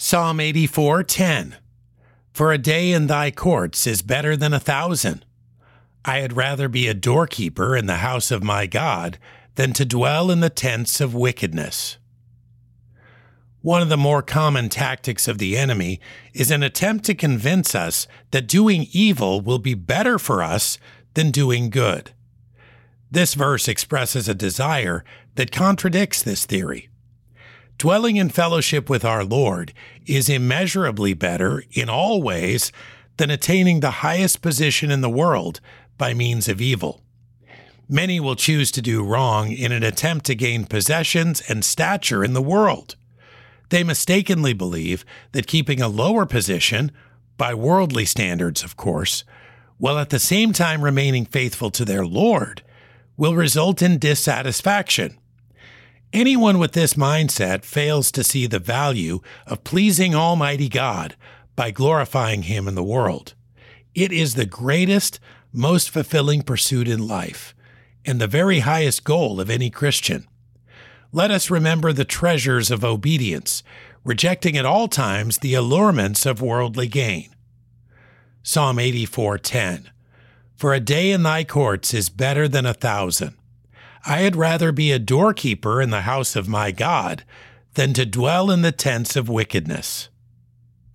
Psalm 84:10 For a day in thy courts is better than a thousand. I had rather be a doorkeeper in the house of my God than to dwell in the tents of wickedness. One of the more common tactics of the enemy is an attempt to convince us that doing evil will be better for us than doing good. This verse expresses a desire that contradicts this theory. Dwelling in fellowship with our Lord is immeasurably better in all ways than attaining the highest position in the world by means of evil. Many will choose to do wrong in an attempt to gain possessions and stature in the world. They mistakenly believe that keeping a lower position, by worldly standards, of course, while at the same time remaining faithful to their Lord, will result in dissatisfaction Anyone with this mindset fails to see the value of pleasing Almighty God by glorifying Him in the world. It is the greatest, most fulfilling pursuit in life, and the very highest goal of any Christian. Let us remember the treasures of obedience, rejecting at all times the allurements of worldly gain. Psalm 84:10 For a day in thy courts is better than a thousand. I had rather be a doorkeeper in the house of my God than to dwell in the tents of wickedness.